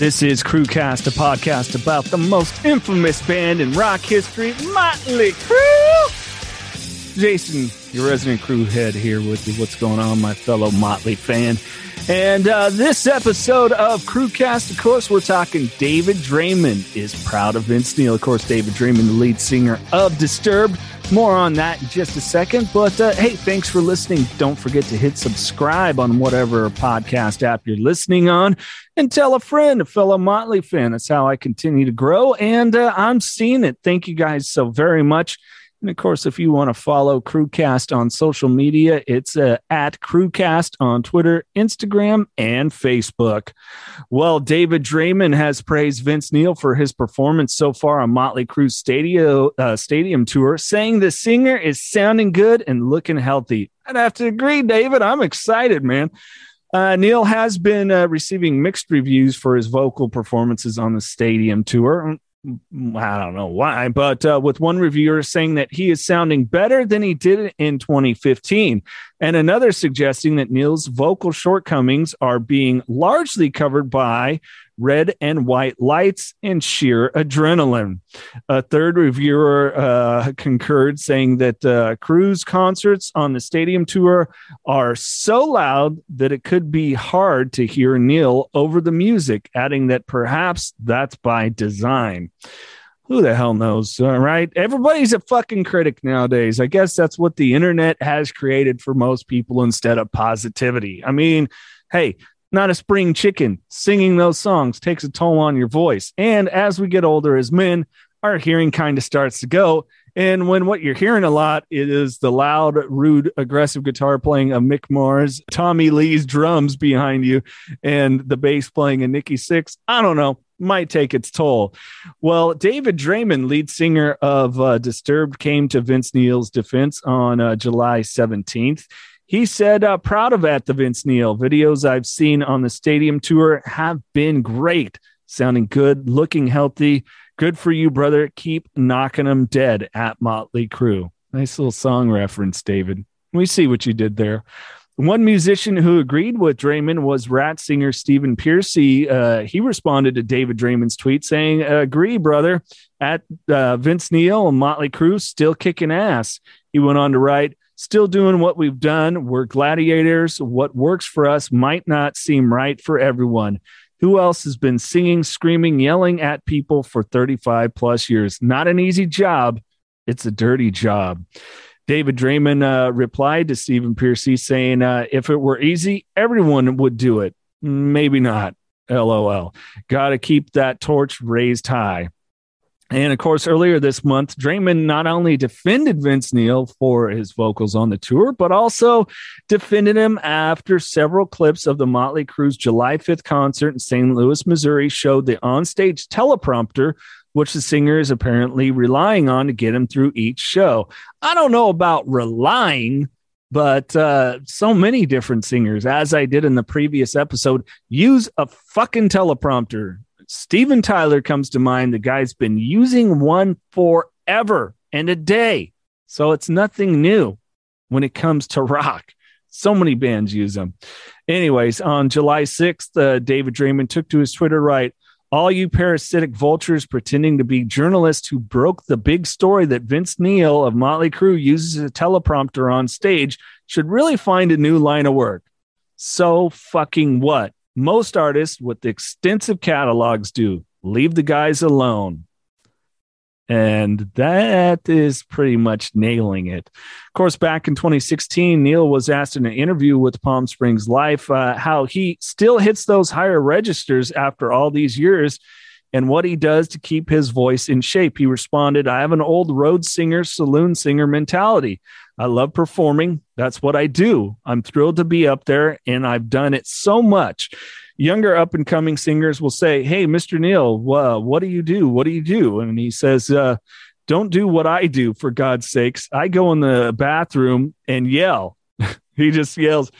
This is Crewcast, a podcast about the most infamous band in rock history, Motley Crue. Jason, your resident crew head here with you. What's going on, my fellow Motley fan? And uh, this episode of Crewcast, of course, we're talking David Draiman is proud of Vince Neil. Of course, David Draiman, the lead singer of Disturbed. More on that in just a second. But uh, hey, thanks for listening. Don't forget to hit subscribe on whatever podcast app you're listening on and tell a friend, a fellow Motley fan. That's how I continue to grow. And uh, I'm seeing it. Thank you guys so very much. And of course, if you want to follow Crewcast on social media, it's uh, at Crewcast on Twitter, Instagram, and Facebook. Well, David Draiman has praised Vince Neil for his performance so far on Motley Crue's stadium, uh, stadium tour, saying the singer is sounding good and looking healthy. I'd have to agree, David. I'm excited, man. Uh, Neil has been uh, receiving mixed reviews for his vocal performances on the stadium tour. I don't know why, but uh, with one reviewer saying that he is sounding better than he did in 2015, and another suggesting that Neil's vocal shortcomings are being largely covered by red and white lights and sheer adrenaline. A third reviewer uh, concurred, saying that uh, Crue's concerts on the stadium tour are so loud that it could be hard to hear Neil over the music, adding that perhaps that's by design who the hell knows, uh, right? Everybody's a fucking critic nowadays. I guess that's what the internet has created for most people instead of positivity. I mean, hey, not a spring chicken. Singing those songs takes a toll on your voice. And as we get older as men, our hearing kind of starts to go. And when what you're hearing a lot is the loud, rude, aggressive guitar playing of Mick Mars, Tommy Lee's drums behind you, and the bass playing a Nikki Sixx, I don't know, might take its toll. Well, David Draiman, lead singer of uh, Disturbed, came to Vince Neil's defense on uh, July 17th. He said, uh, proud of at the Vince Neil. Videos I've seen on the stadium tour have been great, sounding good, looking healthy. Good for you, brother. Keep knocking them dead at Motley Crue. Nice little song reference, David. We see what you did there. One musician who agreed with Draiman was Ratt singer Stephen Pearcy. Uh, he responded to David Draiman's tweet saying, Agree, brother. At uh, Vince Neil and Motley Crue, still kicking ass. He went on to write, Still doing what we've done. We're gladiators. What works for us might not seem right for everyone. Who else has been singing, screaming, yelling at people for 35 plus years? Not an easy job. It's a dirty job. David Draiman uh, replied to Stephen Pearcy saying, uh, if it were easy, everyone would do it. Maybe not. LOL. Got to keep that torch raised high. And of course, earlier this month, Draiman not only defended Vince Neil for his vocals on the tour, but also defended him after several clips of the Motley Crue's July 5th concert in St. Louis, Missouri showed the onstage teleprompter, which the singer is apparently relying on to get him through each show. I don't know about relying, but uh, so many different singers, as I did in the previous episode, use a fucking teleprompter Steven Tyler comes to mind. The guy's been using one forever and a day. So it's nothing new when it comes to rock. So many bands use them. Anyways, on July 6th, uh, David Draiman took to his Twitter right, all you parasitic vultures pretending to be journalists who broke the big story that Vince Neil of Motley Crue uses a teleprompter on stage should really find a new line of work. So fucking what? Most artists with extensive catalogs do. Leave the guys alone. And that is pretty much nailing it. Of course, back in 2016, Neil was asked in an interview with Palm Springs Life uh, how he still hits those higher registers after all these years and what he does to keep his voice in shape. He responded, I have an old road singer, saloon singer mentality. I love performing. That's what I do. I'm thrilled to be up there, and I've done it so much. Younger up and coming singers will say, Hey, Mr. Neil, uh, what do you do? What do you do? And he says, uh, Don't do what I do, for God's sakes. I go in the bathroom and yell. he just yells,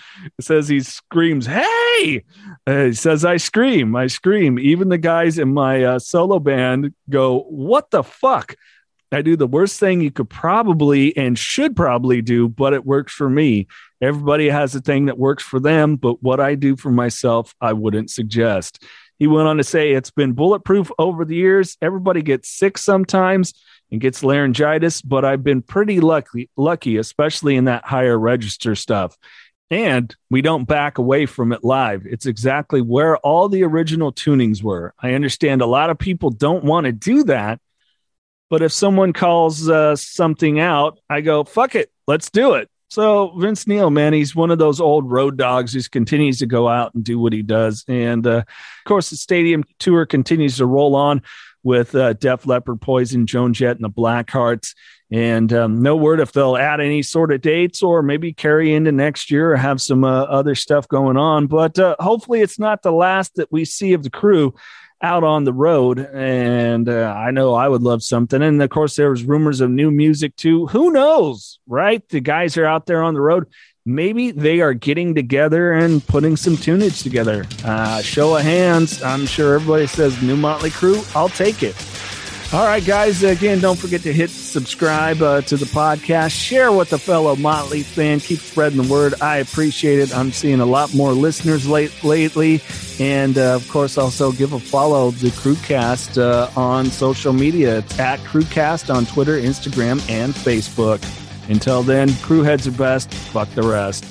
says he screams, Hey! Uh, he says, I scream, I scream. Even the guys in my uh, solo band go, What the fuck? I do the worst thing you could probably and should probably do, but it works for me. Everybody has a thing that works for them, but what I do for myself, I wouldn't suggest. He went on to say it's been bulletproof over the years. Everybody gets sick sometimes and gets laryngitis, but I've been pretty lucky, lucky, especially in that higher register stuff. And we don't back away from it live. It's exactly where all the original tunings were. I understand a lot of people don't want to do that. But if someone calls uh, something out, I go, fuck it, let's do it. So Vince Neil, man, he's one of those old road dogs who continues to go out and do what he does. And uh, of course, the stadium tour continues to roll on with uh, Def Leppard, Poison, Joan Jett, and the Blackhearts. And um, no word if they'll add any sort of dates or maybe carry into next year or have some uh, other stuff going on. But uh, hopefully, it's not the last that we see of the crew out on the road. And uh, I know I would love something. And of course, there was rumors of new music too. Who knows, right? The guys are out there on the road. Maybe they are getting together and putting some tunage together. Uh, show of hands. I'm sure everybody says New Motley Crue. I'll take it. All right, guys. Again, don't forget to hit subscribe uh, to the podcast. Share with a fellow Motley fan. Keep spreading the word. I appreciate it. I'm seeing a lot more listeners late, lately. And uh, of course, also give a follow the Crewcast uh, on social media. It's at Crewcast on Twitter, Instagram, and Facebook. Until then, crew heads are best. Fuck the rest.